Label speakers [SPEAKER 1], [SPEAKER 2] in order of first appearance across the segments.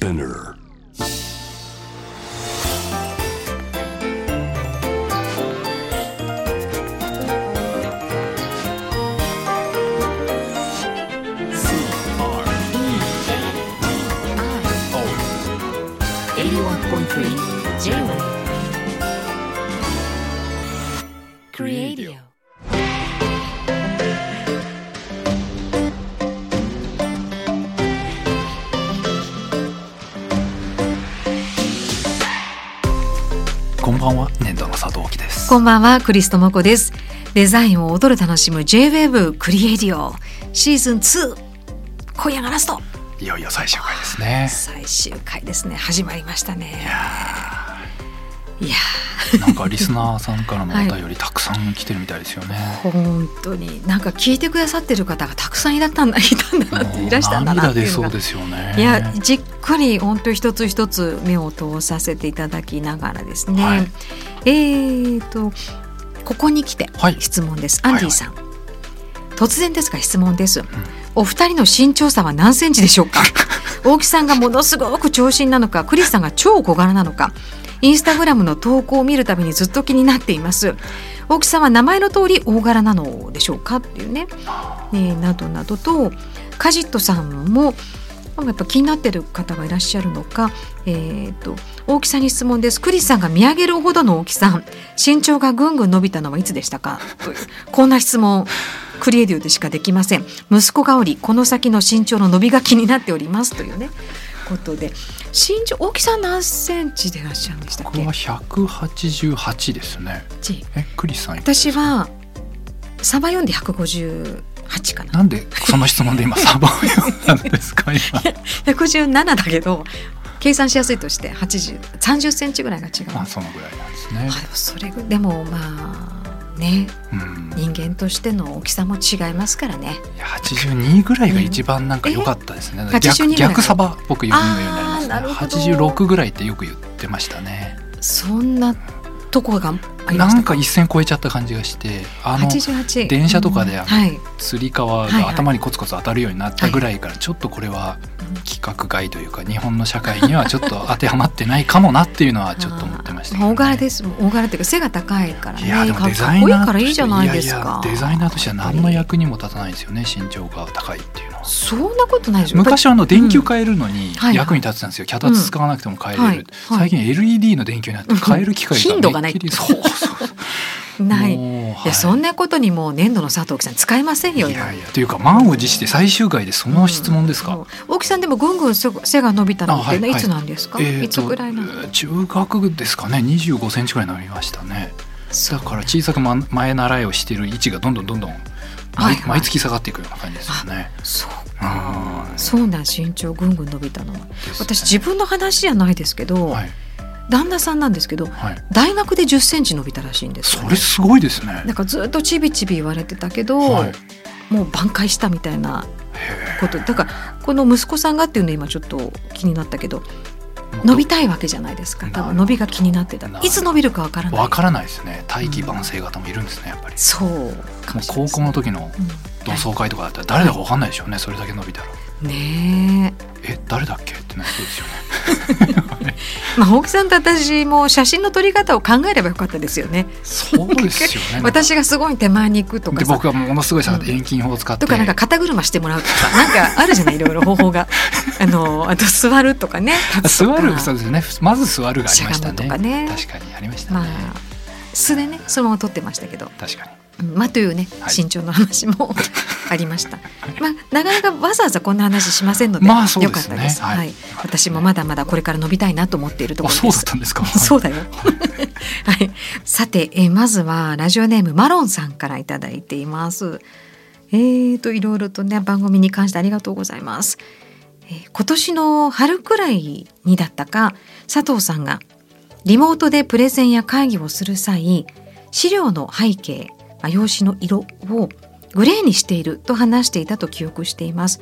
[SPEAKER 1] Spinner.
[SPEAKER 2] こんばんは、
[SPEAKER 3] クリストモコです。デザインを踊る楽しむ J-Wave クリエイディオ。シーズン2今夜がラスト。
[SPEAKER 2] いよいよ最終回ですね。
[SPEAKER 3] 最終回ですね。始まりましたね。いや
[SPEAKER 2] なんかリスナーさんからのお便りたくさん来てるみたいですよね、
[SPEAKER 3] ー本当に。なんか聞いてくださってる方がたくさんいらったんだいたんだなっていらしたんだな
[SPEAKER 2] 涙
[SPEAKER 3] っていう
[SPEAKER 2] そうですよね。
[SPEAKER 3] いやじっくり本当一つ一つ目を通させていただきながらですね、
[SPEAKER 2] はい。
[SPEAKER 3] えーとここに来て
[SPEAKER 2] はい。
[SPEAKER 3] 質問です、アンディさん、突然ですが質問です、お二人の身長差は何センチでしょうか？大木さんがものすごく長身なのかクリスさんが超小柄なのかインスタグラムの投稿を見るたびにずっと気になっています。大木さは名前の通り大柄なのでしょうか？っていうね。ねなどなどとカジットさんもやっぱ気になってる方がいらっしゃるのか、えー、と大きさに質問です。クリスさんが見上げるほどの大きさ身長がぐんぐん伸びたのはいつでしたか？というこんな質問クリエイティブでしかできません。息子がおりこの先の身長の伸びが気になっております。というね。ことで身長大きさ何センチでいらっしゃるんでしたっけ？
[SPEAKER 2] 僕は188ですね。
[SPEAKER 3] ち
[SPEAKER 2] えクリスさん
[SPEAKER 3] 私はサバ読んで158かな。
[SPEAKER 2] なんでその質問で今 サバを読んですか？今。
[SPEAKER 3] 117だけど計算しやすいとして8030センチぐらいが違う、
[SPEAKER 2] まあそのぐらいなんですね。
[SPEAKER 3] あでもそれぐでもまあね。
[SPEAKER 2] うん。
[SPEAKER 3] 人間としての大きさも違いますからね。
[SPEAKER 2] いや82ぐらいが一番なんか良かったですね、
[SPEAKER 3] え？82
[SPEAKER 2] 逆逆サバ僕言うようになりましたね。
[SPEAKER 3] あーなるほど。
[SPEAKER 2] 86ぐらいってよく言ってましたね。
[SPEAKER 3] そんなとこが
[SPEAKER 2] なんか一線超えちゃった感じがしてあの
[SPEAKER 3] 88
[SPEAKER 2] 電車とかであの
[SPEAKER 3] はい。
[SPEAKER 2] つり革が頭にコツコツ当たるようになったぐらいからちょっとこれは規格外というか日本の社会にはちょっと当てはまってないかもなっていうのはちょっと思ってましたね、
[SPEAKER 3] 大柄です。大柄っていうか背が高いからね
[SPEAKER 2] いやでも
[SPEAKER 3] か
[SPEAKER 2] デザイナーとして
[SPEAKER 3] からいいじゃないですか。
[SPEAKER 2] いやいやデザイナーとしては何の役にも立たないですよね。身長が高いっていうのは。
[SPEAKER 3] そんなことないでしょ
[SPEAKER 2] 昔はあの電球変えるのに役に立ってたんですよ、脚立使わなくても変えれる、
[SPEAKER 3] うん。はい。はい。
[SPEAKER 2] 最近 LED の電球になって変える機会が
[SPEAKER 3] 頻度がない
[SPEAKER 2] そうそう
[SPEAKER 3] ない。いやそんなことにもう粘土の佐藤さん使いませんよ今
[SPEAKER 2] いやいやというか満を持して最終回でその質問ですか、
[SPEAKER 3] うん。大木さんでもぐんぐん背背が伸びたのって、
[SPEAKER 2] いはい。
[SPEAKER 3] いつなんですか、
[SPEAKER 2] えーと
[SPEAKER 3] いつぐらいなの
[SPEAKER 2] 中学ですかね。25センチぐらい伸びましたね。だから小さくま前習いをしている位置がどんどんどんどん
[SPEAKER 3] はい
[SPEAKER 2] 毎,、
[SPEAKER 3] はい。
[SPEAKER 2] 毎月下がっていくような感じですよね。
[SPEAKER 3] そう
[SPEAKER 2] うん。
[SPEAKER 3] そうなん身長ぐんぐん伸びたのは。私自分の話じゃないですけど、
[SPEAKER 2] はい
[SPEAKER 3] 旦那さんなんですけど
[SPEAKER 2] はい、
[SPEAKER 3] 大学で1 0センチ伸びたらしいんですよ、
[SPEAKER 2] それすごいですね。
[SPEAKER 3] なんかずっとちびちび言われてたけど、
[SPEAKER 2] はい。
[SPEAKER 3] もう挽回したみたいな
[SPEAKER 2] へ
[SPEAKER 3] こと。だからこの息子さんがっていうの今ちょっと気になったけど
[SPEAKER 2] ー
[SPEAKER 3] 伸びたいわけじゃないですか。多分伸びが気になってた。いつ伸びるかわからない。
[SPEAKER 2] わからないですね。大器晩成型もいるんですねやっぱり。
[SPEAKER 3] そう。
[SPEAKER 2] 高校の時の
[SPEAKER 3] うん
[SPEAKER 2] 同窓会とかだったら誰だかわかんないでしょうね。それだけ伸びたら。
[SPEAKER 3] ねえ。
[SPEAKER 2] え誰だっけってなりそうですよね。
[SPEAKER 3] まあ、大木さんと私も写真の撮り方を考えればよかったですよね。
[SPEAKER 2] そうですよね。
[SPEAKER 3] 私がすごい手前に行くとかさ。
[SPEAKER 2] で僕はものすごい遠近法を使って、
[SPEAKER 3] とかなんか肩車してもらうとか なんかあるじゃないいろいろ方法が。あのあと座るとかね。
[SPEAKER 2] 座るそうですね。まず座るがありました
[SPEAKER 3] しゃがむと
[SPEAKER 2] ね
[SPEAKER 3] かね。
[SPEAKER 2] 確かにありました
[SPEAKER 3] まあ
[SPEAKER 2] ね、
[SPEAKER 3] 素でねそのまま撮ってましたけど、
[SPEAKER 2] 確かに。
[SPEAKER 3] うんまあというね
[SPEAKER 2] はい
[SPEAKER 3] 身長の話も ありました。まあなかなかわざわざこんな話しませんので、
[SPEAKER 2] まあですね
[SPEAKER 3] かったです。
[SPEAKER 2] はい
[SPEAKER 3] はい、私もまだまだこれから伸びたいなと思っているとこ
[SPEAKER 2] あ
[SPEAKER 3] ろです。
[SPEAKER 2] そうだったんですか
[SPEAKER 3] そうだよ。はい。さて、えーまずはラジオネームマロンさんからいただいています。えーといろいろとね番組に関してありがとうございます。えー今年の春くらいにだったか佐藤さんがリモートでプレゼンや会議をする際資料の背景まあ用紙の色をグレーにしていると話していたと記憶しています。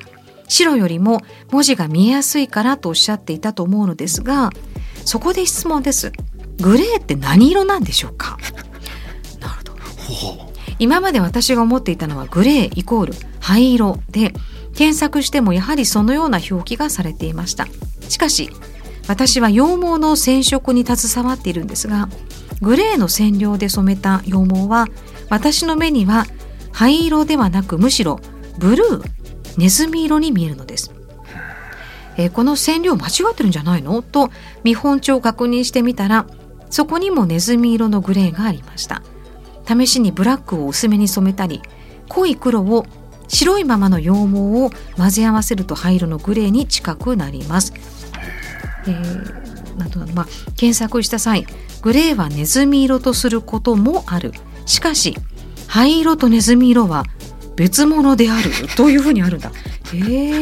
[SPEAKER 3] 白よりも文字が見えやすいからとおっしゃっていたと思うのですがそこで質問です。グレーって何色なんでしょうか？なるほど。
[SPEAKER 2] ほ
[SPEAKER 3] 今まで私が思っていたのはグレーイコール灰色で検索してもやはりそのような表記がされていました。しかし私は羊毛の染色に携わっているんですがグレーの染料で染めた羊毛は私の目には灰色ではなくむしろブルーネズミ色に見えるのです、えーこの染料間違ってるんじゃないの？と見本帳を確認してみたらそこにもネズミ色のグレーがありました。試しにブラックを薄めに染めたり濃い黒を白いままの羊毛を混ぜ合わせると灰色のグレーに近くなります。えーなんとなのまあ、検索した際グレーはネズミ色とすることもある。しかし灰色とネズミ色は別物である というふうにあるんだ。え。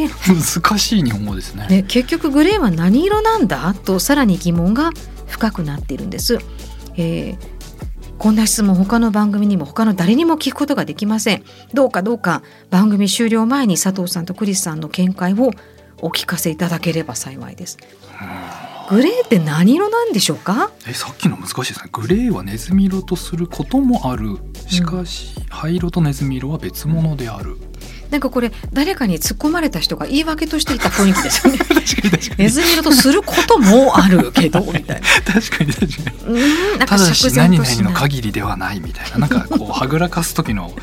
[SPEAKER 3] ー
[SPEAKER 2] 難しい日本語ですね。
[SPEAKER 3] ね、結局グレーは何色なんだ？とさらに疑問が深くなっているんです、えーこんな質問他の番組にも他の誰にも聞くことができません。どうかどうか番組終了前に佐藤さんとクリスさんの見解をお聞かせいただければ幸いですグレーって何色なんでしょうか？
[SPEAKER 2] えさっきの難しいですね。グレーはネズミ色とすることもある。しかし、灰色とネズミ色は別物である。
[SPEAKER 3] なんかこれ誰かに突っ込まれた人が言い訳としていた雰囲気ですよね。
[SPEAKER 2] 確かに確か
[SPEAKER 3] ネズミ色とすることもあるけどみたいな。
[SPEAKER 2] 確かに確かに。
[SPEAKER 3] うーんなんか
[SPEAKER 2] ただし
[SPEAKER 3] 釈然
[SPEAKER 2] 何々
[SPEAKER 3] としない
[SPEAKER 2] の限りではないみたいななんかこうはぐらかす時の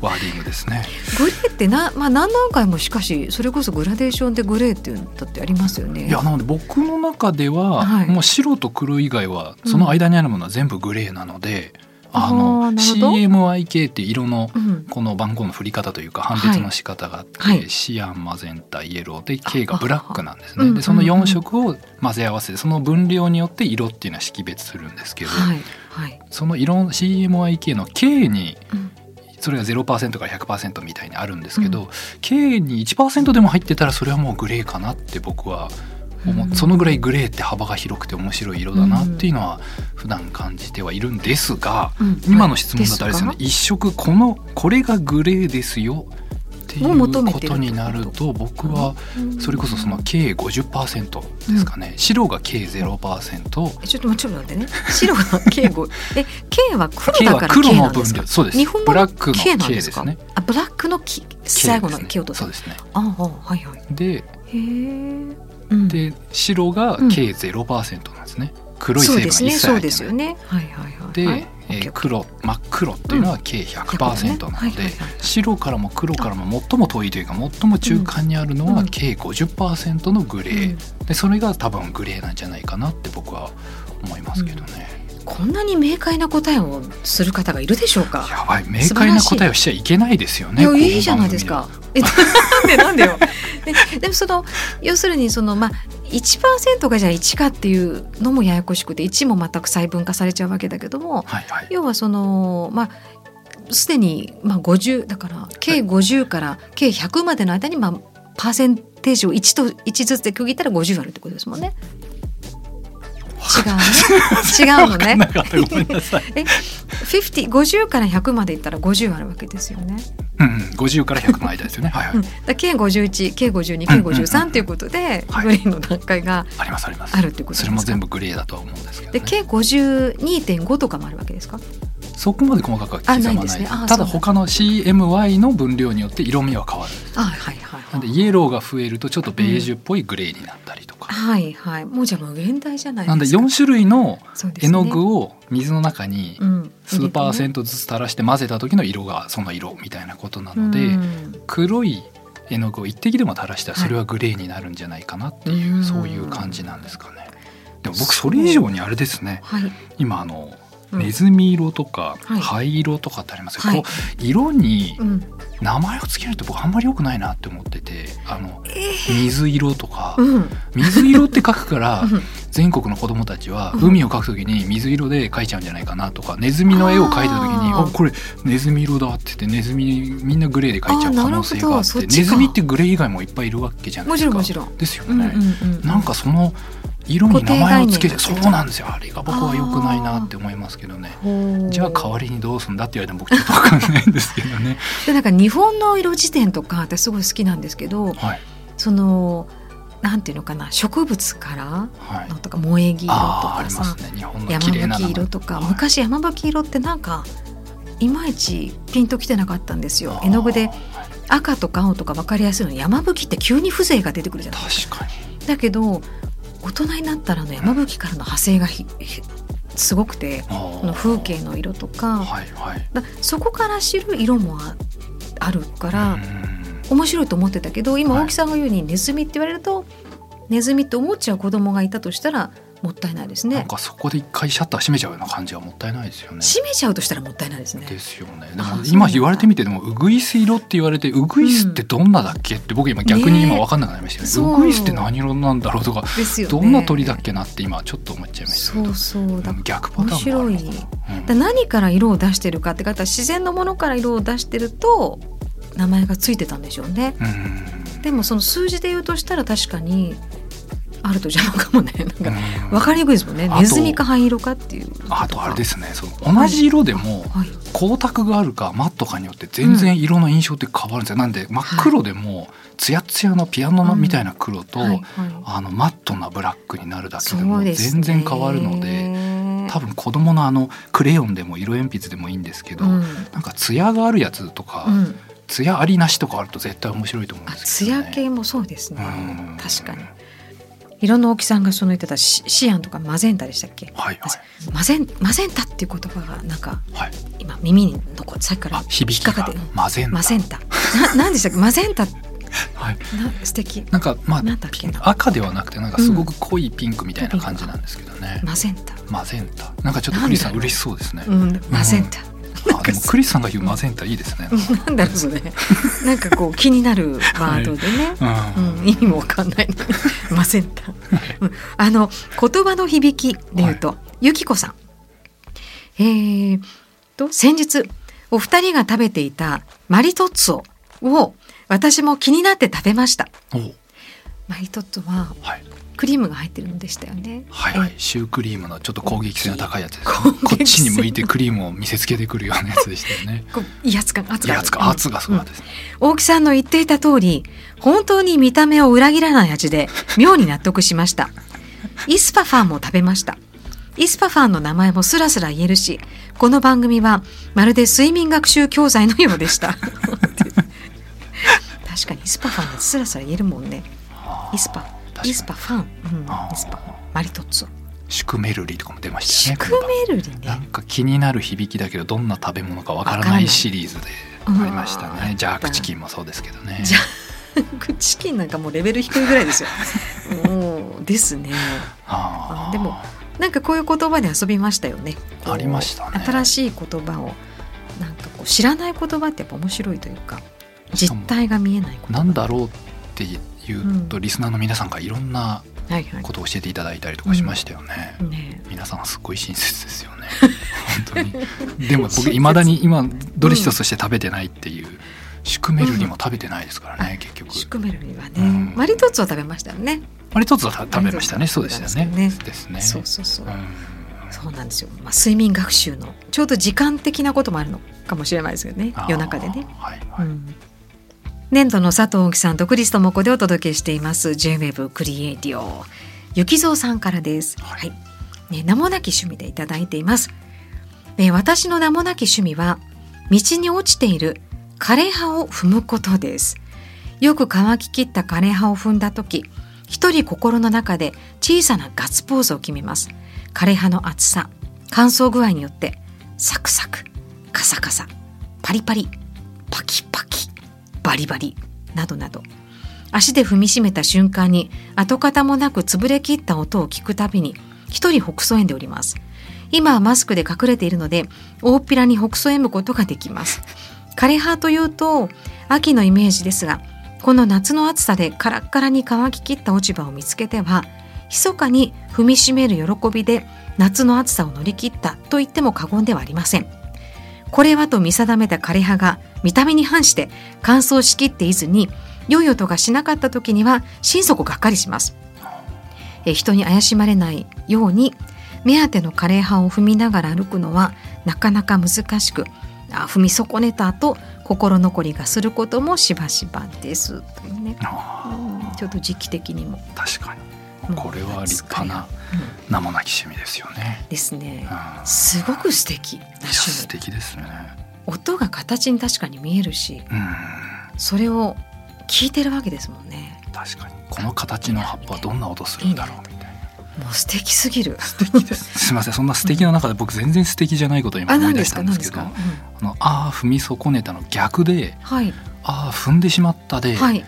[SPEAKER 2] ワーディングですね。
[SPEAKER 3] グレーってな、まあ、何段階もしかしそれこそグラデーションでグレーっていうのだってありますよね。
[SPEAKER 2] いやなので僕の中では、
[SPEAKER 3] はい。
[SPEAKER 2] もう白と黒以外はその間にあるものは全部グレーなので、あ
[SPEAKER 3] あ
[SPEAKER 2] の CMYK って色の
[SPEAKER 3] うん、
[SPEAKER 2] この番号の振り方というか判別の仕方があって、
[SPEAKER 3] はい。
[SPEAKER 2] シアンマゼンタイエローで K がブラックなんですね。でその
[SPEAKER 3] うんうんうん。
[SPEAKER 2] 4色を混ぜ合わせてその分量によって色っていうのは識別するんですけど、
[SPEAKER 3] はい。はい。
[SPEAKER 2] その色 CMYK の K に
[SPEAKER 3] うん。
[SPEAKER 2] それが0%から100%みたいにあるんですけど、K に1%でも入ってたらそれはもうグレーかなって僕はそのぐらいグレーって幅が広くて面白い色だなっていうのは普段感じてはいるんですが、
[SPEAKER 3] うん。
[SPEAKER 2] 今の質問だとあれですよね。
[SPEAKER 3] で
[SPEAKER 2] 一色このこれがグレーですよっていうことになると僕は
[SPEAKER 3] うん。
[SPEAKER 2] それこそその K50% ですかね、白が K0%、
[SPEAKER 3] えちょっと待ってちょっと待ってね。白が K 五え K は黒だから K なんですか？
[SPEAKER 2] 量。そうです。
[SPEAKER 3] 日本語
[SPEAKER 2] ブラックの
[SPEAKER 3] K なんで
[SPEAKER 2] すすね。
[SPEAKER 3] あブラックのき
[SPEAKER 2] K
[SPEAKER 3] 最後の K をと
[SPEAKER 2] そうですね。
[SPEAKER 3] ああはいはい。
[SPEAKER 2] で
[SPEAKER 3] へえ。うん。
[SPEAKER 2] で白が
[SPEAKER 3] うん。
[SPEAKER 2] K0% なんですね、黒い成分が。一切
[SPEAKER 3] そうですよね。はいはいはい。
[SPEAKER 2] で、
[SPEAKER 3] はい。
[SPEAKER 2] えー黒真っ黒っていうのは K100% なので白からも黒からも最も遠いというか最も中間にあるのは
[SPEAKER 3] うん。
[SPEAKER 2] K50% のグレー、
[SPEAKER 3] うん。
[SPEAKER 2] でそれが多分グレーなんじゃないかなって僕は思いますけどね、
[SPEAKER 3] こんなに明快な答えをすする方がいるでしょうか？
[SPEAKER 2] やばい明快な答えをしちゃいけないですよね
[SPEAKER 3] いいいじゃないですか。えなんでなんでよ。で でもその要するにそのまあ1%がじゃあ1かっていうのもややこしくて1も全く細分化されちゃうわけだけども
[SPEAKER 2] はいはい
[SPEAKER 3] 要はそのまあすでにまあ50だから計50から計100までの間にまあパーセンテージを1と1ずつで区切ったら50あるってことですもんね。違うね。違うのね。
[SPEAKER 2] な。かった。ごめんなさい、
[SPEAKER 3] え、50、50から100までいったら50あるわけですよね。
[SPEAKER 2] うんうん、50から100の間ですよね。はいはい、
[SPEAKER 3] うん、だ計51、計52、計53ということで、
[SPEAKER 2] はい。
[SPEAKER 3] グレーの段階が
[SPEAKER 2] ありますあります。
[SPEAKER 3] あるっていうことですか？
[SPEAKER 2] それも全部グレーだとは思うんですけど、
[SPEAKER 3] で、
[SPEAKER 2] ね、
[SPEAKER 3] 計52.5とかもあるわけですか？
[SPEAKER 2] そこまで細かくは刻まない
[SPEAKER 3] ですねあ
[SPEAKER 2] ただ他の CMY の分量によって色味は変わる
[SPEAKER 3] あ、はいはい
[SPEAKER 2] なんで
[SPEAKER 3] はい。
[SPEAKER 2] イエローが増えるとちょっとベージュっぽいグレーになったりとか、
[SPEAKER 3] はいはい。もうじゃあもう現代じゃない
[SPEAKER 2] なんで
[SPEAKER 3] ですか。
[SPEAKER 2] 4種類の絵の具を水の中に
[SPEAKER 3] うん、
[SPEAKER 2] 数パーセン
[SPEAKER 3] ト
[SPEAKER 2] トずつ垂らして混ぜた時の色がその色みたいなことなので、黒い絵の具を一滴でも垂らしたらそれはグレーになるんじゃないかなっていう、
[SPEAKER 3] うん
[SPEAKER 2] そういう感じなんですかね。でも僕それ以上にあれですね
[SPEAKER 3] はい。
[SPEAKER 2] 今あの
[SPEAKER 3] うん
[SPEAKER 2] ネズミ色とか
[SPEAKER 3] はい。
[SPEAKER 2] 灰色とかってありますけど、
[SPEAKER 3] はい。
[SPEAKER 2] こう色に
[SPEAKER 3] うん。
[SPEAKER 2] 名前をつけるって僕あんまり良くないなって思っててあの水色とか
[SPEAKER 3] うん。
[SPEAKER 2] 水色って書くから
[SPEAKER 3] うん。
[SPEAKER 2] 全国の子供たちは
[SPEAKER 3] うん
[SPEAKER 2] 海を描くときに水色で描いちゃうんじゃないかなとかネズミの絵を描いたときに
[SPEAKER 3] あ
[SPEAKER 2] これネズミ色だって言ってネズミみんなグレーで描いちゃう可能性があっ
[SPEAKER 3] て
[SPEAKER 2] ネズミってグレー以外もいっぱいいるわけじゃない
[SPEAKER 3] も
[SPEAKER 2] ですか。
[SPEAKER 3] ちろんもちろん。
[SPEAKER 2] ですよ
[SPEAKER 3] うんうん
[SPEAKER 2] ね、
[SPEAKER 3] うん。
[SPEAKER 2] なんかその色に名前をつけてそうなんですよ。あれが僕は良くないなって思いますけどね。じゃあ代わりにどうすんだって言われても僕ちょっと分かんないんですけどね。
[SPEAKER 3] でなんか日本の色辞典とか私すごい好きなんですけど
[SPEAKER 2] はい。
[SPEAKER 3] そのなんていうのかな植物から
[SPEAKER 2] はい。
[SPEAKER 3] のとか萌え木色とかさ
[SPEAKER 2] すね。
[SPEAKER 3] 山吹色とか、
[SPEAKER 2] はい。
[SPEAKER 3] 昔山吹色ってなんかいまいちピンときてなかったんですよ。絵の具で赤とか青とか分かりやすいのに山吹って急に風情が出てくるじゃない
[SPEAKER 2] 確かに。
[SPEAKER 3] だけど大人になったらあの山吹からの派生がひひすごくてこの風景の色とか,、
[SPEAKER 2] はいはい。
[SPEAKER 3] だそこから知る色もああるから、
[SPEAKER 2] うん。
[SPEAKER 3] 面白いと思ってたけど今
[SPEAKER 2] はい。
[SPEAKER 3] 大木さんが言うようにネズミって言われると、ネズミって思っちゃう子供がいたとしたらもったいないですね。
[SPEAKER 2] なんかそこで一回シャッター閉めちゃうような感じはもったいないですよね。
[SPEAKER 3] 閉めちゃうとしたらもったいないですね。
[SPEAKER 2] ですよね。でも今言われてみてでもウグイス色って言われてウグイスってどんなだっけって僕今逆に今分かんなくなりましたよね。
[SPEAKER 3] そう
[SPEAKER 2] ウグイスって何色なんだろうとか
[SPEAKER 3] ね。
[SPEAKER 2] どんな鳥だっけなって今ちょっと思っちゃいました
[SPEAKER 3] そう。そう。だ
[SPEAKER 2] うん逆パターンもあるのかなうん。
[SPEAKER 3] だ何から色を出してるかって方は自然のものから色を出してると名前がついてたんでしょうね。
[SPEAKER 2] うん。
[SPEAKER 3] でもその数字で言うとしたら確かにあると邪魔かもね。なんか
[SPEAKER 2] うん。
[SPEAKER 3] 分かりにくいですもんね。ネズミか灰色かっていう。
[SPEAKER 2] あとあれですすね。その同じ色でも
[SPEAKER 3] はい。
[SPEAKER 2] 光沢があるかマットかによって全然色の印象って変わるんですよ、なんで真っ黒でもツヤツヤのピアノのみたいな黒と、
[SPEAKER 3] はいはい。
[SPEAKER 2] あのマットなブラックになるだけでも全然変わるので多分子供のあのクレヨンでも色鉛筆でもいいんですけど、
[SPEAKER 3] うん。
[SPEAKER 2] なんかツヤがあるやつとか、
[SPEAKER 3] うん。
[SPEAKER 2] ツヤありなしとかあると絶対面白いと思うん
[SPEAKER 3] あ
[SPEAKER 2] ですけど、ね、
[SPEAKER 3] 艶系もそうですね。
[SPEAKER 2] うん。
[SPEAKER 3] 確かに色の大きさんがその言ってたシシアンとかマゼンタでしたっけ？
[SPEAKER 2] はいはい。
[SPEAKER 3] マゼンマゼンタっていう言葉がなんか
[SPEAKER 2] はい。
[SPEAKER 3] 今耳に残ってさっきから
[SPEAKER 2] あ響きが。
[SPEAKER 3] 引っかかってうん。
[SPEAKER 2] マゼンタ。
[SPEAKER 3] マゼンタ。ななんでしたっけ？マゼンタ。な
[SPEAKER 2] はい。
[SPEAKER 3] 素敵。
[SPEAKER 2] なんかまあ赤ではなくてなんかすごく濃いピンクみたいな感じなんですけどね、
[SPEAKER 3] マゼンタ。
[SPEAKER 2] マゼンタ。なんかちょっとクリスさん嬉しそうですね、
[SPEAKER 3] うんマゼンタ。
[SPEAKER 2] あでもクリスさんが言うマゼンタいいですね、
[SPEAKER 3] なんだろうそれなんかこう気になるワードでね、
[SPEAKER 2] うん
[SPEAKER 3] うん、意味もわかんない。の にマゼンタ、うん。あの言葉の響きで言うと、ゆきこさん。えー、と先日お二人が食べていたマリトッツォを私も気になって食べました。マリトッツォは
[SPEAKER 2] はい
[SPEAKER 3] クリームが入ってるんでしたよね。
[SPEAKER 2] はいはい。
[SPEAKER 3] え
[SPEAKER 2] シュークリームのちょっと攻撃性の高いやつです、こっちに向いてクリームを見せつけてくるようなやつでしたよね。
[SPEAKER 3] 威圧感圧
[SPEAKER 2] いや
[SPEAKER 3] が
[SPEAKER 2] 圧が。圧がすごかったですね、
[SPEAKER 3] 大木さんの言っていた通り本当に見た目を裏切らない味で妙に納得しました。イスパファンも食べました。イスパファンの名前もスラスラ言えるしこの番組はまるで睡眠学習教材のようでした。確かにイスパファンってスラスラ言えるもんね。イスパイスパファン、うんイスパ。マリトッツォ。
[SPEAKER 2] シュクメルリとかも出ました
[SPEAKER 3] シュク
[SPEAKER 2] よねこの
[SPEAKER 3] メルリね。
[SPEAKER 2] なんか気になる響きだけどどんな食べ物かわからな
[SPEAKER 3] い
[SPEAKER 2] いシリーズでありました
[SPEAKER 3] うん。
[SPEAKER 2] ねジャークチキンもそうですけどね。
[SPEAKER 3] ジャークチキンなんかもうレベル低いぐらいですよ。もうですね。
[SPEAKER 2] あー。
[SPEAKER 3] あでもなんかこういう言葉で遊びましたよね。
[SPEAKER 2] ありましたね。
[SPEAKER 3] 新しい言葉をなんかこう知らない言葉ってやっぱ面白いというか実態が見えない。
[SPEAKER 2] なんだろうって言うと、
[SPEAKER 3] うん
[SPEAKER 2] リスナーの皆さんからいろんな。ことを教えていただいたりとかしましたよね、
[SPEAKER 3] ね。
[SPEAKER 2] 皆さんすごい親切ですよね。本当に。でも僕いまだに今ドリシトスとして食べてないっていう、シュクメルリも食べてないですからね、結局。
[SPEAKER 3] シュクメルリはね、
[SPEAKER 2] うん。
[SPEAKER 3] マリトッツォは食べましたよね。
[SPEAKER 2] あれ一つは食べましたね。そうでしたよね
[SPEAKER 3] ね
[SPEAKER 2] ですね。
[SPEAKER 3] そうそうそう。
[SPEAKER 2] うん。
[SPEAKER 3] そうなんですよ。まあ睡眠学習のちょうど時間的なこともあるのかもしれないですけどね。夜中でね。
[SPEAKER 2] はいはい、
[SPEAKER 3] うん年度の佐藤貴さんとクリストモコでお届けしています J-WEB クリエイティオ雪蔵さんからです。
[SPEAKER 2] は
[SPEAKER 3] はいい。ね、名もなき趣味でいただいています。ね、私の名もなき趣味は道に落ちている枯葉を踏むことです。よく乾ききった枯葉を踏んだ時、一人心の中で小さなガッツポーズを決めます。枯葉の厚さ、乾燥具合によってサクサク、カサカサ、パリパリ、パキパキ、バリバリなどなど。足で踏みしめた瞬間に跡形もなく潰れきった音を聞くたびに一人北総園でおります。今はマスクで隠れているので大っぴらに北総園むことができます。枯葉というと秋のイメージですがこの夏の暑さでカラッカラに乾ききった落ち葉を見つけては密かに踏みしめる喜びで夏の暑さを乗り切ったと言っても過言ではありません。これはと見定めた枯葉が見た目に反して乾燥しきっていずに良い音がしなかった時には心底がっかりします。え人に怪しまれないように目当ての枯葉を踏みながら歩くのはなかなか難しくあ踏み損ねた後心残りがすることもしばしばです。というね、
[SPEAKER 2] あ
[SPEAKER 3] うん。ちょっと時期的にも、
[SPEAKER 2] ー確かに。
[SPEAKER 3] うん
[SPEAKER 2] これは立派な
[SPEAKER 3] うん
[SPEAKER 2] 名もなき趣味ですよね、
[SPEAKER 3] ですね。
[SPEAKER 2] うん。
[SPEAKER 3] すごく素敵。な趣
[SPEAKER 2] 素
[SPEAKER 3] 味
[SPEAKER 2] 敵ですね。
[SPEAKER 3] 音が形に確かに見えるし
[SPEAKER 2] うん。
[SPEAKER 3] それを聞いてるわけですもんね。
[SPEAKER 2] 確かに。この形の葉っぱはどんな音するんだろうみたいな。
[SPEAKER 3] もう素敵すぎる。
[SPEAKER 2] 素敵です。すみませんそんな素敵な中で僕全然素敵じゃないことを今
[SPEAKER 3] あ
[SPEAKER 2] 思い出したんでけど
[SPEAKER 3] ですすか、うん。
[SPEAKER 2] あのああ踏み損ねたの逆で
[SPEAKER 3] はい。
[SPEAKER 2] ああ踏んでしまったで、
[SPEAKER 3] はい。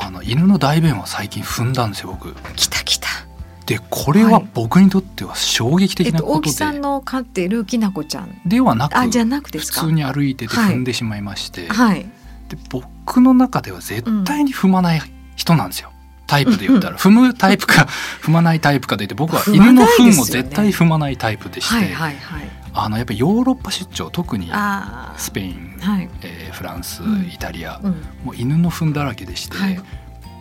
[SPEAKER 2] あの犬の大便は最近踏んだんですよ僕。
[SPEAKER 3] 来た来た
[SPEAKER 2] でこれ
[SPEAKER 3] は
[SPEAKER 2] はい。僕にとっては衝撃
[SPEAKER 3] えっと
[SPEAKER 2] 的なことで、
[SPEAKER 3] 大木さんの飼っているきなこちゃん。
[SPEAKER 2] ではなく
[SPEAKER 3] あじゃなくですか？
[SPEAKER 2] 普通に歩いてて
[SPEAKER 3] はい
[SPEAKER 2] 踏んでしまいまして、
[SPEAKER 3] はい。
[SPEAKER 2] で僕の中では絶対に踏まない人なんですよ。タイプで言ったら、踏むタイプか 踏まないタイプかで言って僕は犬の糞
[SPEAKER 3] ないですよね。
[SPEAKER 2] も絶対踏まないタイプでして、
[SPEAKER 3] はいはいはい。
[SPEAKER 2] あのやっぱりヨーロッパ出張特に
[SPEAKER 3] あ
[SPEAKER 2] スペイン、
[SPEAKER 3] あはい。
[SPEAKER 2] えーフランス、
[SPEAKER 3] うん。
[SPEAKER 2] イタリア
[SPEAKER 3] うん。
[SPEAKER 2] もう犬の糞だらけでして、
[SPEAKER 3] はい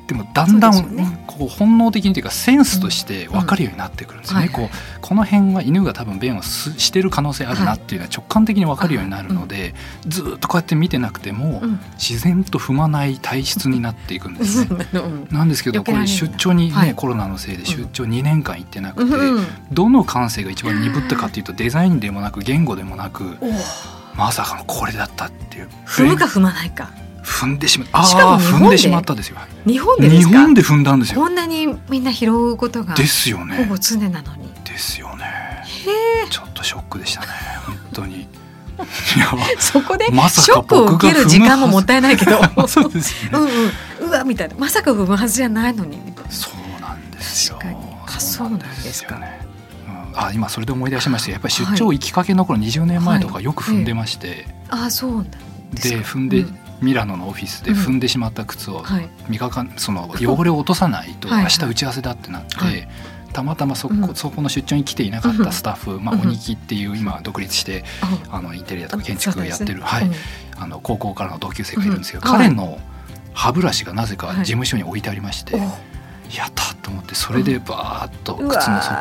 [SPEAKER 2] でもだんだん、こう本能的にというかセンスとして分かるようになってくるんですよね。こうこの辺は犬が多分便をすしてる可能性あるなっていうのは直感的に分かるようになるので、ずーっとこうやって見てなくても、
[SPEAKER 3] うん。
[SPEAKER 2] 自然と踏まない体質になっていくんですね。
[SPEAKER 3] うん。
[SPEAKER 2] なんですけどこれ出張にね、
[SPEAKER 3] はい。
[SPEAKER 2] コロナのせいで出張2年間行ってなくて、
[SPEAKER 3] うん
[SPEAKER 2] どの感性が一番鈍ったかっていうとデザインでもなく言語でもなくまさかのこれだったっていう。
[SPEAKER 3] 踏むか踏まないか
[SPEAKER 2] 踏んでしまあ
[SPEAKER 3] しかも
[SPEAKER 2] 踏んでしまったですよ。
[SPEAKER 3] 日本でで
[SPEAKER 2] 日
[SPEAKER 3] すか？
[SPEAKER 2] 本で踏んだんですよ。
[SPEAKER 3] こんなにみんな拾うことが
[SPEAKER 2] ですよ
[SPEAKER 3] ほ
[SPEAKER 2] ね
[SPEAKER 3] ぼ常なのに。
[SPEAKER 2] ですよね。
[SPEAKER 3] へえ。
[SPEAKER 2] ちょっとショックでしたね。本当に。いや
[SPEAKER 3] そこでショックを受ける時間ももったいないけど。
[SPEAKER 2] そうですよね。
[SPEAKER 3] うんうん。うわみたいな。まさか踏むはずじゃないのに。みたいな
[SPEAKER 2] そうなんですよ。
[SPEAKER 3] 確かに。あそうなんですか。
[SPEAKER 2] よね。うん。あ今それで思い出しましたやっぱり出張行きかけの頃20年前とかよく踏んでまして、
[SPEAKER 3] あそうなんですか。
[SPEAKER 2] で踏んで、
[SPEAKER 3] うん
[SPEAKER 2] ミラノのオフィスで踏んでしまった靴を
[SPEAKER 3] はい。
[SPEAKER 2] 磨かんその汚れを落とさないと
[SPEAKER 3] はい。
[SPEAKER 2] 明日打ち合わせだってなって、
[SPEAKER 3] はい。
[SPEAKER 2] たまたまそこ,、
[SPEAKER 3] うん。
[SPEAKER 2] そこの出張に来ていなかったスタッフ、まあ、
[SPEAKER 3] うん
[SPEAKER 2] 鬼木っていう今独立して
[SPEAKER 3] あ
[SPEAKER 2] あのインテリアとか建築やってる、
[SPEAKER 3] そう
[SPEAKER 2] はい。あの高校からの同級生がいるんですけど、
[SPEAKER 3] うん。
[SPEAKER 2] 彼の歯ブラシがなぜか
[SPEAKER 3] はい。
[SPEAKER 2] 事務所に置いてありまして、
[SPEAKER 3] うんお。
[SPEAKER 2] やったと思ってそれでバーッと
[SPEAKER 3] う
[SPEAKER 2] 靴の底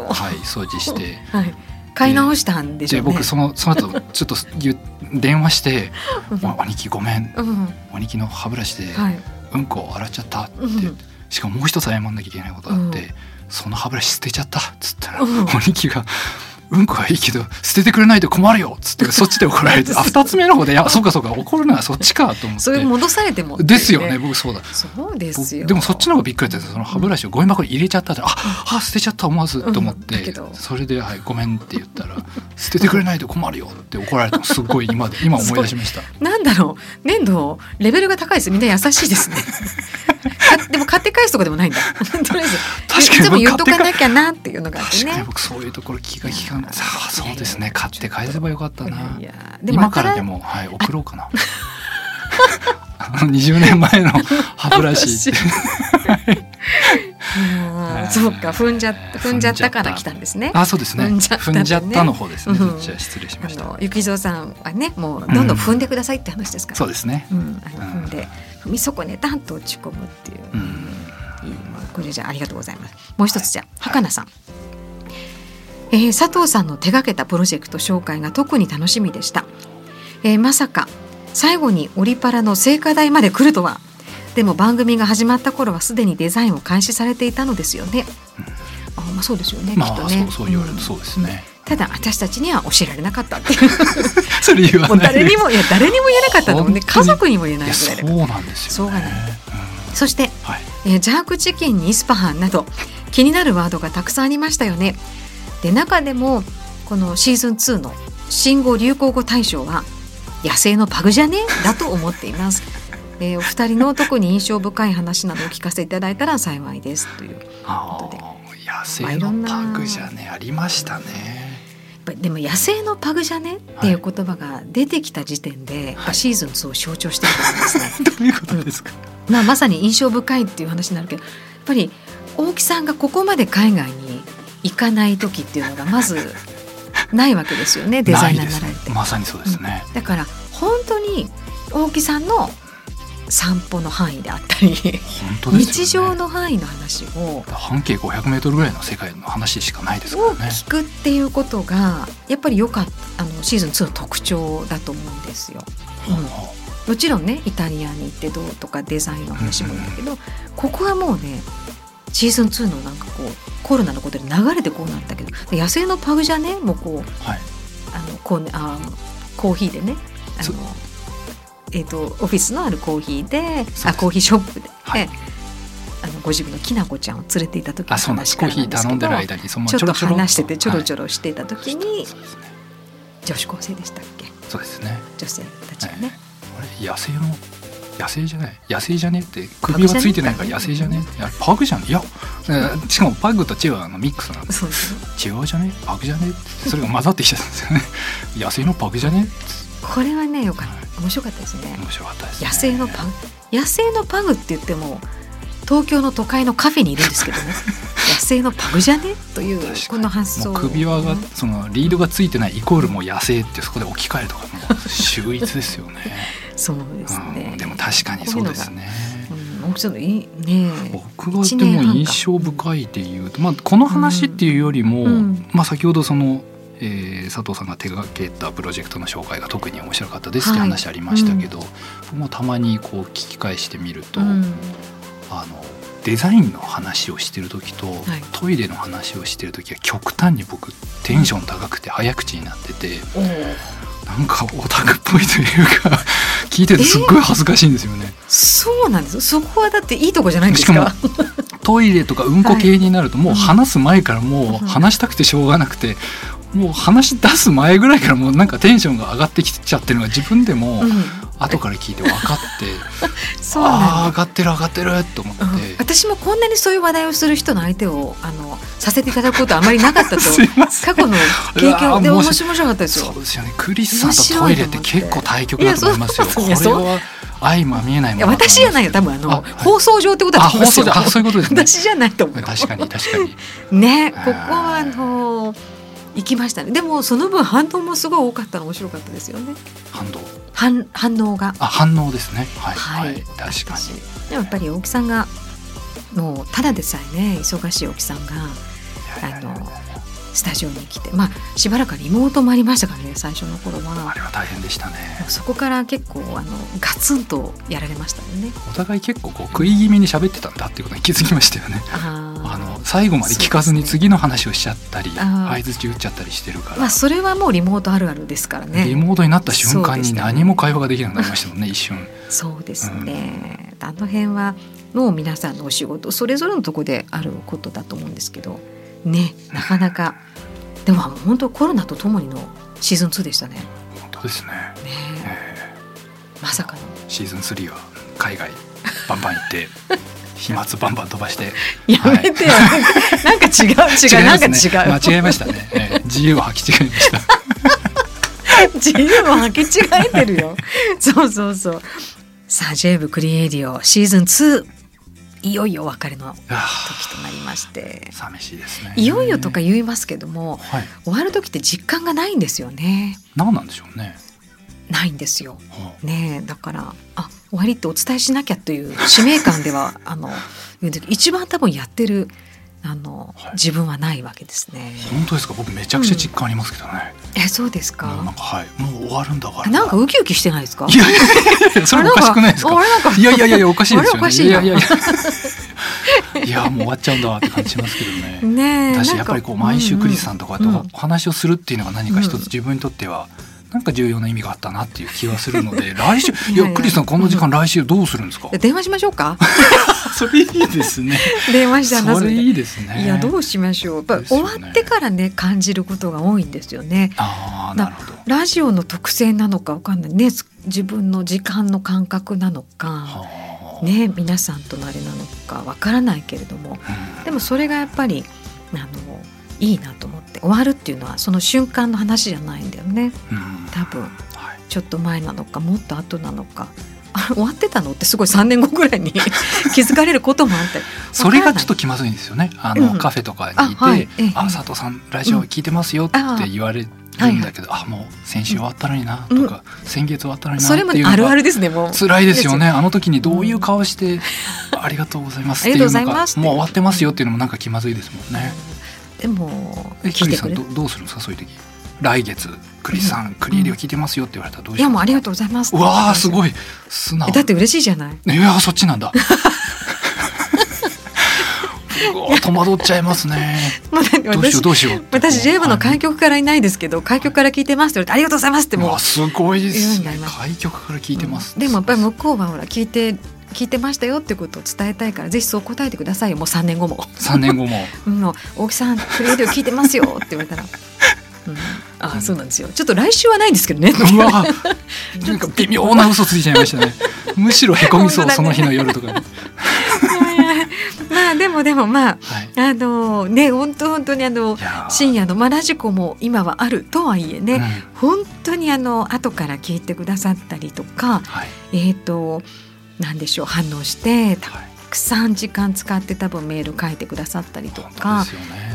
[SPEAKER 2] を、はい、掃除して。
[SPEAKER 3] はい買い直したんでしょうね。
[SPEAKER 2] で僕そのその後ちょっと言う電話して「
[SPEAKER 3] う
[SPEAKER 2] 兄貴ごめん。
[SPEAKER 3] うん。
[SPEAKER 2] 兄貴の歯ブラシで
[SPEAKER 3] はい。
[SPEAKER 2] うんこを洗っちゃった」って
[SPEAKER 3] うん。
[SPEAKER 2] しかももう一つ謝んなきゃいけないことがあって、
[SPEAKER 3] うん。
[SPEAKER 2] その歯ブラシ捨てちゃったっつったら、
[SPEAKER 3] うん。
[SPEAKER 2] 兄貴が「うんこはいいけど捨ててくれないと困るよ」っつってそっちで怒られて あ二つ目の方で「いやそうかそうか怒るのはそっちか」と思って。
[SPEAKER 3] それ戻されても
[SPEAKER 2] ですよね僕そうだ。
[SPEAKER 3] そう。ですよ。
[SPEAKER 2] 僕でもそっちの方がびっくりだった。その歯ブラシをゴミ箱に入れちゃったって、ああ捨てちゃった思わずと思って、それで、はい「ごめん」って言ったら「捨ててくれないと困るよ」って怒られたのすごい今で 今思い出しました。
[SPEAKER 3] なんだろう粘土レベルが高いです。みんな優しいですね。かでも買って返すとかでもないんだ。とりあえず
[SPEAKER 2] 確かに
[SPEAKER 3] いつも言っとかなきゃなっていうのがあって
[SPEAKER 2] 確かに
[SPEAKER 3] ね
[SPEAKER 2] 僕そういうところ気が利かないさあそうですね。買って返せばよかったな。今からでも、はい、送ろうかな。あの20年前の歯ブラシ。
[SPEAKER 3] うんそうか踏んじゃった踏んじゃったから来たんですね。
[SPEAKER 2] あそうですね。
[SPEAKER 3] 踏んじゃった
[SPEAKER 2] の方ですね、
[SPEAKER 3] うん。
[SPEAKER 2] じゃあ失礼しました。
[SPEAKER 3] 雪蔵さんはねもうどんどん踏んでくださいって話ですから、
[SPEAKER 2] そうですね。
[SPEAKER 3] うん、踏んで踏み損ねたんと落ち込むっていう、
[SPEAKER 2] うん。
[SPEAKER 3] これじゃあありがとうございます。もう一つじゃあ、はかなさん、えー佐藤さんの手掛けたプロジェクト紹介が特に楽しみでした、えーまさか最後にオリパラの聖火台まで来るとは。でも番組が始まった頃はすでにデザインを開始されていたのですよね、あまあそうですよね、
[SPEAKER 2] まあ
[SPEAKER 3] きっとね。
[SPEAKER 2] そうそう言われるとそうですね、
[SPEAKER 3] ただ私たちには教えられなかった
[SPEAKER 2] それ言わない。で
[SPEAKER 3] 誰にもいや誰にも言えなかったのもね。
[SPEAKER 2] 本当に。
[SPEAKER 3] 家族にも言えないぐら。いで
[SPEAKER 2] そうなんですよね。
[SPEAKER 3] う
[SPEAKER 2] ん。
[SPEAKER 3] そして、
[SPEAKER 2] はい。
[SPEAKER 3] えージャークチキンにイスパハンなど気になるワードがたくさんありましたよねで中でもこのシーズン2の新語・流行語大賞は野生のパグじゃね？だと思っています、えーお二人の特に印象深い話などを聞かせていただいたら幸いです。という
[SPEAKER 2] あ
[SPEAKER 3] ことで。
[SPEAKER 2] ー野生のパグじゃねありましたね。
[SPEAKER 3] でも野生のパグじゃね？っていう言葉が出てきた時点で、やっぱシーズン2を象徴してると思いますね。
[SPEAKER 2] どういうことですか、
[SPEAKER 3] まあ、まさに印象深いっていう話になるけどやっぱり大木さんがここまで海外に行かない時っていうのがまずないわけですよね デザイナーになられて。
[SPEAKER 2] まさにそうですね、
[SPEAKER 3] だから本当に大木さんの散歩の範囲であったり、
[SPEAKER 2] ね。
[SPEAKER 3] 日常の範囲の話を
[SPEAKER 2] 半径500メートルぐらいの世界の話しかないですか
[SPEAKER 3] を
[SPEAKER 2] らね。
[SPEAKER 3] 聞くっていうことがやっぱりよかったあのシーズン2の特徴だと思うんですよ。うん。もちろんねイタリアに行ってどうとかデザインの話もいいんだけど、ここはもうねシーズン2のなんかこうコロナのことで流れてこうなったけどで野生のパグじゃね？もうこう
[SPEAKER 2] はい。
[SPEAKER 3] あのこうねあコーヒーでね。あ
[SPEAKER 2] そ
[SPEAKER 3] の、えー、とオフィスのあるコーヒーであコーヒーショップで、
[SPEAKER 2] はい。
[SPEAKER 3] あのご自分のきなこちゃんを連れていた時の話
[SPEAKER 2] コーヒー頼んでる間にその
[SPEAKER 3] ちょっと話しててちょろ
[SPEAKER 2] ろ
[SPEAKER 3] ちょろしていた時に、
[SPEAKER 2] はい
[SPEAKER 3] 女子高生でしたっけ？
[SPEAKER 2] そうですね。
[SPEAKER 3] 女性たちがね、
[SPEAKER 2] あれ野生の野生じゃない？野生じゃね？って首はついてないから野生じゃね？いやパグじゃねいやえーしかもパグとチワワのミックスなんでチワワじゃね？パグじゃね？それが混ざってきちゃったんですよね。野生のパグじゃね？
[SPEAKER 3] これはねよかった。面白かったですね。
[SPEAKER 2] 面白かったです、ね、
[SPEAKER 3] 野生のパグ。野生のパグって言っても東京の都会のカフェにいるんですけどね。野生のパグじゃね？というこの発想
[SPEAKER 2] 首輪がそのリードがついてないイコールもう野生ってそこで置き換えるとかもう秀逸ですよね。
[SPEAKER 3] そうですね。
[SPEAKER 2] うんでも確かにそうですね。
[SPEAKER 3] うん奥さんのいいね
[SPEAKER 2] 僕がでも印象深いでいうと、まあ、この話っていうよりも、
[SPEAKER 3] うん。
[SPEAKER 2] まあ、先ほどその、えー佐藤さんが手掛けたプロジェクトの紹介が特に面白かったですって
[SPEAKER 3] はい。
[SPEAKER 2] 話ありましたけど、僕もたまにこう聞き返してみると、
[SPEAKER 3] うん
[SPEAKER 2] あのデザインの話をしてる時と、
[SPEAKER 3] い。
[SPEAKER 2] トイレの話をしてる時は極端に僕テンション高くて早口になってて
[SPEAKER 3] おー。
[SPEAKER 2] なんかオタクっぽいというか 聞いててすっごい恥ずかしいんですよね。
[SPEAKER 3] そうなんです。そこはだっていいとこじゃないんです
[SPEAKER 2] しかも
[SPEAKER 3] か
[SPEAKER 2] トイレとかうんこ系になるともう話す前からも
[SPEAKER 3] うん。
[SPEAKER 2] う話したくてしょうがなくてもう話し出す前ぐらいからもうなんかテンションが上がってきちゃってるのが自分でも
[SPEAKER 3] うん
[SPEAKER 2] 後から聞いて分かって
[SPEAKER 3] そう
[SPEAKER 2] ああ上がってる上がってると思って。
[SPEAKER 3] うん。私もこんなにそういう話題をする人の相手をあのさせていただくことはあまりなかったと。過去の経験で面白かったですよ
[SPEAKER 2] そうですよねクリスさんとトイレって結構対局だと思いますよ。これは相まみえない
[SPEAKER 3] 私じゃないよ多分あの
[SPEAKER 2] あはい。
[SPEAKER 3] 放送上ってことだ
[SPEAKER 2] あ
[SPEAKER 3] と思いますよ。
[SPEAKER 2] 放送であそういうことですね
[SPEAKER 3] 私じゃないと思う。よ
[SPEAKER 2] 確かに確かに。
[SPEAKER 3] ねこ
[SPEAKER 2] あー。
[SPEAKER 3] こはあの行きましたね。でもその分反応もすごい多かったの面白かったですよね。
[SPEAKER 2] 反動
[SPEAKER 3] 反反応が。
[SPEAKER 2] あ反応ですね。はい
[SPEAKER 3] はい、
[SPEAKER 2] はい確かに。
[SPEAKER 3] でもやっぱり大木さんがもうただでさえね忙しい大木さんがあのスタジオに来てまあしばらくはリモートもありましたからね最初の頃は。
[SPEAKER 2] あれは大変でしたね。
[SPEAKER 3] そこから結構あのガツンとやられましたよね。
[SPEAKER 2] お互い結構こう食い気味に喋ってたんだっていうことに気づきましたよね。
[SPEAKER 3] あ
[SPEAKER 2] の最後まで聞かずに次の話をしちゃったり相づち打っちゃったりしてるから、
[SPEAKER 3] まあそれはもうリモートあるあるですからね。
[SPEAKER 2] リモートになった瞬間に何も会話ができなくなりましたもんね一瞬。
[SPEAKER 3] そうですね、あの辺はもう皆さんのお仕事それぞれのとこであることだと思うんですけどねなかなか。でも本当コロナとともにのシーズン2でしたね。ね
[SPEAKER 2] 本当ですね、え
[SPEAKER 3] まさかの。
[SPEAKER 2] ーシーズン3は海外バンバン行って 飛沫バンバン飛ばして。
[SPEAKER 3] やめてよ、なんか違う違う なんか違う、
[SPEAKER 2] 間違えましたね、えー自由を吐き違えました。
[SPEAKER 3] 自由を履き違えてるよ。そうそうそう。さあ J 部クリエイディオシーズン2いよいよお別れの
[SPEAKER 2] あ
[SPEAKER 3] 時となりまして。
[SPEAKER 2] ー寂しいですね。
[SPEAKER 3] いよいよとか言いますけども
[SPEAKER 2] はい。
[SPEAKER 3] 終わる時って実感がないんですよね。
[SPEAKER 2] 何なんでしょうね、
[SPEAKER 3] ないんですよ。
[SPEAKER 2] は
[SPEAKER 3] ねえだからあ終わりってお伝えしなきゃという使命感ではあの一番多分やってるあの、
[SPEAKER 2] はい。
[SPEAKER 3] 自分はないわけですね。
[SPEAKER 2] あ本当ですか？僕めちゃくちゃ実感ありますけどね、
[SPEAKER 3] えそうですか、
[SPEAKER 2] なんかはい。もう終わるんだから。
[SPEAKER 3] なんかウキウキしてないですか？
[SPEAKER 2] いやいやいやそれおかしくないですか？
[SPEAKER 3] か
[SPEAKER 2] いやいやいやおかしいですよね。
[SPEAKER 3] いない
[SPEAKER 2] やいやいや。いやもう終わっちゃうんだって感じしますけどね。
[SPEAKER 3] ねえ
[SPEAKER 2] だしやっぱりこう毎週クリスさんとかと
[SPEAKER 3] うん。
[SPEAKER 2] お話をするっていうのが何か一
[SPEAKER 3] うん。
[SPEAKER 2] つ自分にとってはなんか重要な意味があったなっていう気はするので 来週い
[SPEAKER 3] いや
[SPEAKER 2] クリスさんこの時間来週どうするんですか？
[SPEAKER 3] 電話しましょうか？
[SPEAKER 2] それいいですね。
[SPEAKER 3] 電話して話す
[SPEAKER 2] それいいですね。
[SPEAKER 3] いやどうしましょう。やっぱ終わってからね感じることが多いんですよね。
[SPEAKER 2] ああなるほど。
[SPEAKER 3] ラジオの特性なのかわかんないね。自分の時間の感覚なのか。
[SPEAKER 2] はあ。
[SPEAKER 3] ね皆さんとのあれなのかわからないけれども。
[SPEAKER 2] うん。
[SPEAKER 3] でもそれがやっぱりあのいいなと思って終わるっていうのはその瞬間の話じゃないんだよね。
[SPEAKER 2] うん。
[SPEAKER 3] 多分。
[SPEAKER 2] はい。
[SPEAKER 3] ちょっと前なのかもっと後なのか。あ終わってたのってすごい3年後ぐらいに 気づかれることもあったり
[SPEAKER 2] それがちょっと気まずいんですよね。あの、
[SPEAKER 3] うん。
[SPEAKER 2] カフェとかにいて、
[SPEAKER 3] あはい。ええ。
[SPEAKER 2] あ佐藤さんラジオ聞いてますよって言われるんだけど、あもう先週終わったのになとか、先月終わったのになっていうのが
[SPEAKER 3] るですねもう。
[SPEAKER 2] 辛いですよね。あの時にどういう顔して、ありがとうございますっていうの
[SPEAKER 3] が
[SPEAKER 2] もう終わってますよっていうのもなんか気まずいですもんね。
[SPEAKER 3] でも
[SPEAKER 2] え
[SPEAKER 3] 聞いてくれ。る
[SPEAKER 2] クリスさんどどうするんですかそういう時。来月クリスさん、クリエリオ聞いてますよって言われたらどうし
[SPEAKER 3] いやもうありが
[SPEAKER 2] と
[SPEAKER 3] とうございます。
[SPEAKER 2] うわあす
[SPEAKER 3] い
[SPEAKER 2] ごい。素直。
[SPEAKER 3] だって嬉しいじゃない。
[SPEAKER 2] いやそっちなんだ。戸惑っちゃいますね。どうしよう
[SPEAKER 3] 私
[SPEAKER 2] どうしよう。
[SPEAKER 3] 私 J 部の開
[SPEAKER 2] 局
[SPEAKER 3] 局からいないですけど開局から聞いてますって言われてありがとうございますってもう
[SPEAKER 2] わすごいですね。開局から聞いてます、
[SPEAKER 3] でもやっぱり向こうはほら聞いて聞いてましたよってことを伝えたいからぜひそう答えてくださいよ。もう3年後も。
[SPEAKER 2] 3年後も「
[SPEAKER 3] うん、もう大木さんクレーディオ聞いてますよ」って言われたら。うん、あそうなんですよ。ちょっと来週はないんですけどね。
[SPEAKER 2] うわ。なんか微妙な嘘ついちゃいましたね。むしろへこみそう、その日の夜とかに、はい、
[SPEAKER 3] まあでもでもまあ、あのね本当本当にあの深夜のまあラジコも今はあるとはいえね、うん、本当にあの後から聞いてくださったりとか、はい、えっ、となんでしょう？反応してたくさん時間使って多分メール書いてくださったりとか、ね、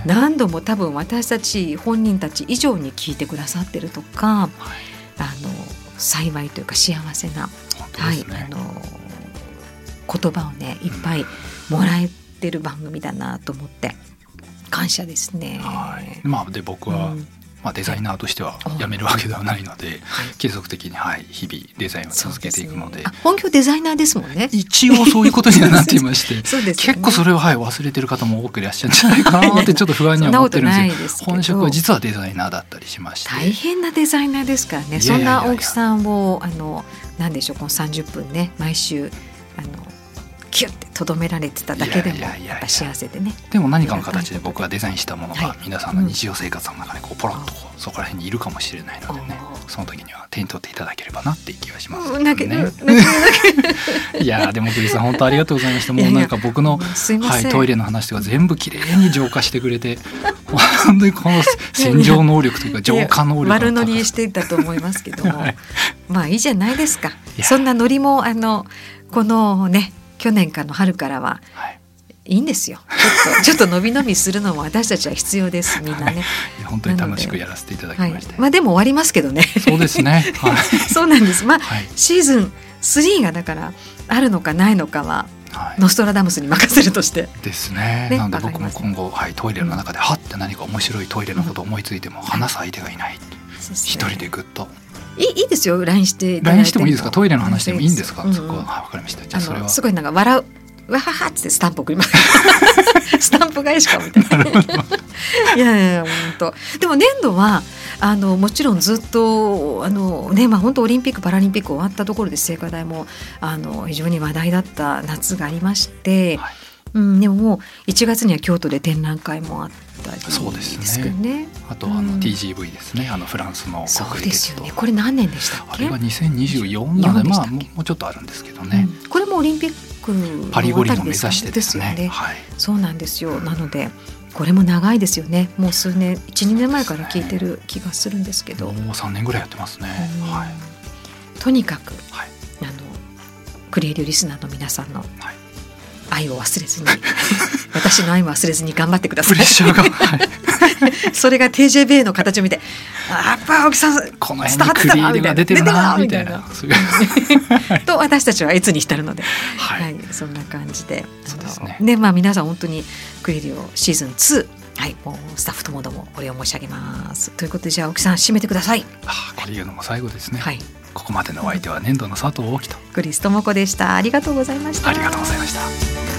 [SPEAKER 3] 何度も多分私たち本人たち以上に聞いてくださってるとか、はい、あの幸いというか幸せな、ね、はいあの言葉をねいっぱいもらえてる番組だなと思って感謝ですね。
[SPEAKER 2] はい、まあで僕は、うんまあ、デザイナーとしては辞めるわけではないので、継続的に、はい、日々デザインを続けていくので、ね、
[SPEAKER 3] 本業デザイナーですもんね。
[SPEAKER 2] 一応そういうことにはなっていまして ね、結構それを、はい、忘れてる方も多くいらっしゃるんじゃないかなってちょっと不安には思ってるんですよ 本職は実はデザイナーだったりしまして。
[SPEAKER 3] 大変なデザイナーですからね。そんな大木さんをあのなんでしょうこの30分ね毎週あのキュッてとどめられてただけでもやっぱ幸せでね。
[SPEAKER 2] でも何かの形で僕がデザインしたものが皆さんの日常生活の中にこうポロッとそこら辺にいるかもしれないのでねその時には手に取っていただければなっていう気がしますね。いやでも栗さん本当ありがとうございました。もうなんか僕のはい、トイレの話とか全部きれいに浄化してくれて本当にこの洗浄能力というか浄化能力
[SPEAKER 3] 悪乗りしていたと思いますけども、はい、まあいいじゃないですか。そんなノリもあのこのね去年かの春からは、はいいいんですよ。ちょっと ちょっと伸び伸びするのも私たちは必要です。みんなね。
[SPEAKER 2] 本当に楽しくやらせていただきました。はい、
[SPEAKER 3] まあでも終わりますけどね。
[SPEAKER 2] そうですね。はい、
[SPEAKER 3] そうなんです。まあ、はい、シーズン3がだからあるのかないのかは。はい、ノストラダムスに任せるとして
[SPEAKER 2] ですね。ねなので僕も今後、はい、トイレの中で、はって何か面白いトイレのことを思いついても、話す相手がいない。一、人でぐっと。
[SPEAKER 3] いいいですよ LINE して
[SPEAKER 2] ラインしてもいいですか？トイレの話でもいいんですか、うそこは。わかりました。じゃそれは。
[SPEAKER 3] すごいなんか笑う。わははってスタンプ送ります。スタンプ返しかみたいな。いやいや本当でも年度はあのもちろんずっとあのねまあ本当オリンピックパラリンピック終わったところで聖火台もあの非常に話題だった夏がありまして、はい、うん、でももう1月には京都で展覧会もあったり
[SPEAKER 2] そうですね。ねあとあの TGV ですね、うん、あのフランスの
[SPEAKER 3] そうですよね。これ何年でした
[SPEAKER 2] あれが2024なのでまあもうちょっとあるんですけどね。
[SPEAKER 3] うん、これもオリンピック
[SPEAKER 2] パリ五輪を目指してですね。すね
[SPEAKER 3] はい、そうなんですよ。なので。これも長いですよね。もう数年、一二年前から聞いてる気がするんですけど。
[SPEAKER 2] もう三年ぐらいやってますね。はい。
[SPEAKER 3] とにかく、はい、あのクリエイティブリスナーの皆さんの、はい、愛を忘れずに 私の愛も忘れずに頑張ってください。それが TJB の形を見てあやっぱ青木さん
[SPEAKER 2] この辺にクリエイが出てるなみたいな。
[SPEAKER 3] と私たちはいつに浸るので、はい、はい、そんな感じでで、ね、まあ皆さん本当にクリエイをシーズン2はい、もうスタッフともどもお礼を申し上げます。ということでじゃあ青木さん締めてください。
[SPEAKER 2] あこれ言うのも最後ですね。はい。ここまでのお相手は年度の佐藤大樹と
[SPEAKER 3] クリス智子でした。ありがとうございました。
[SPEAKER 2] ありがとうございました。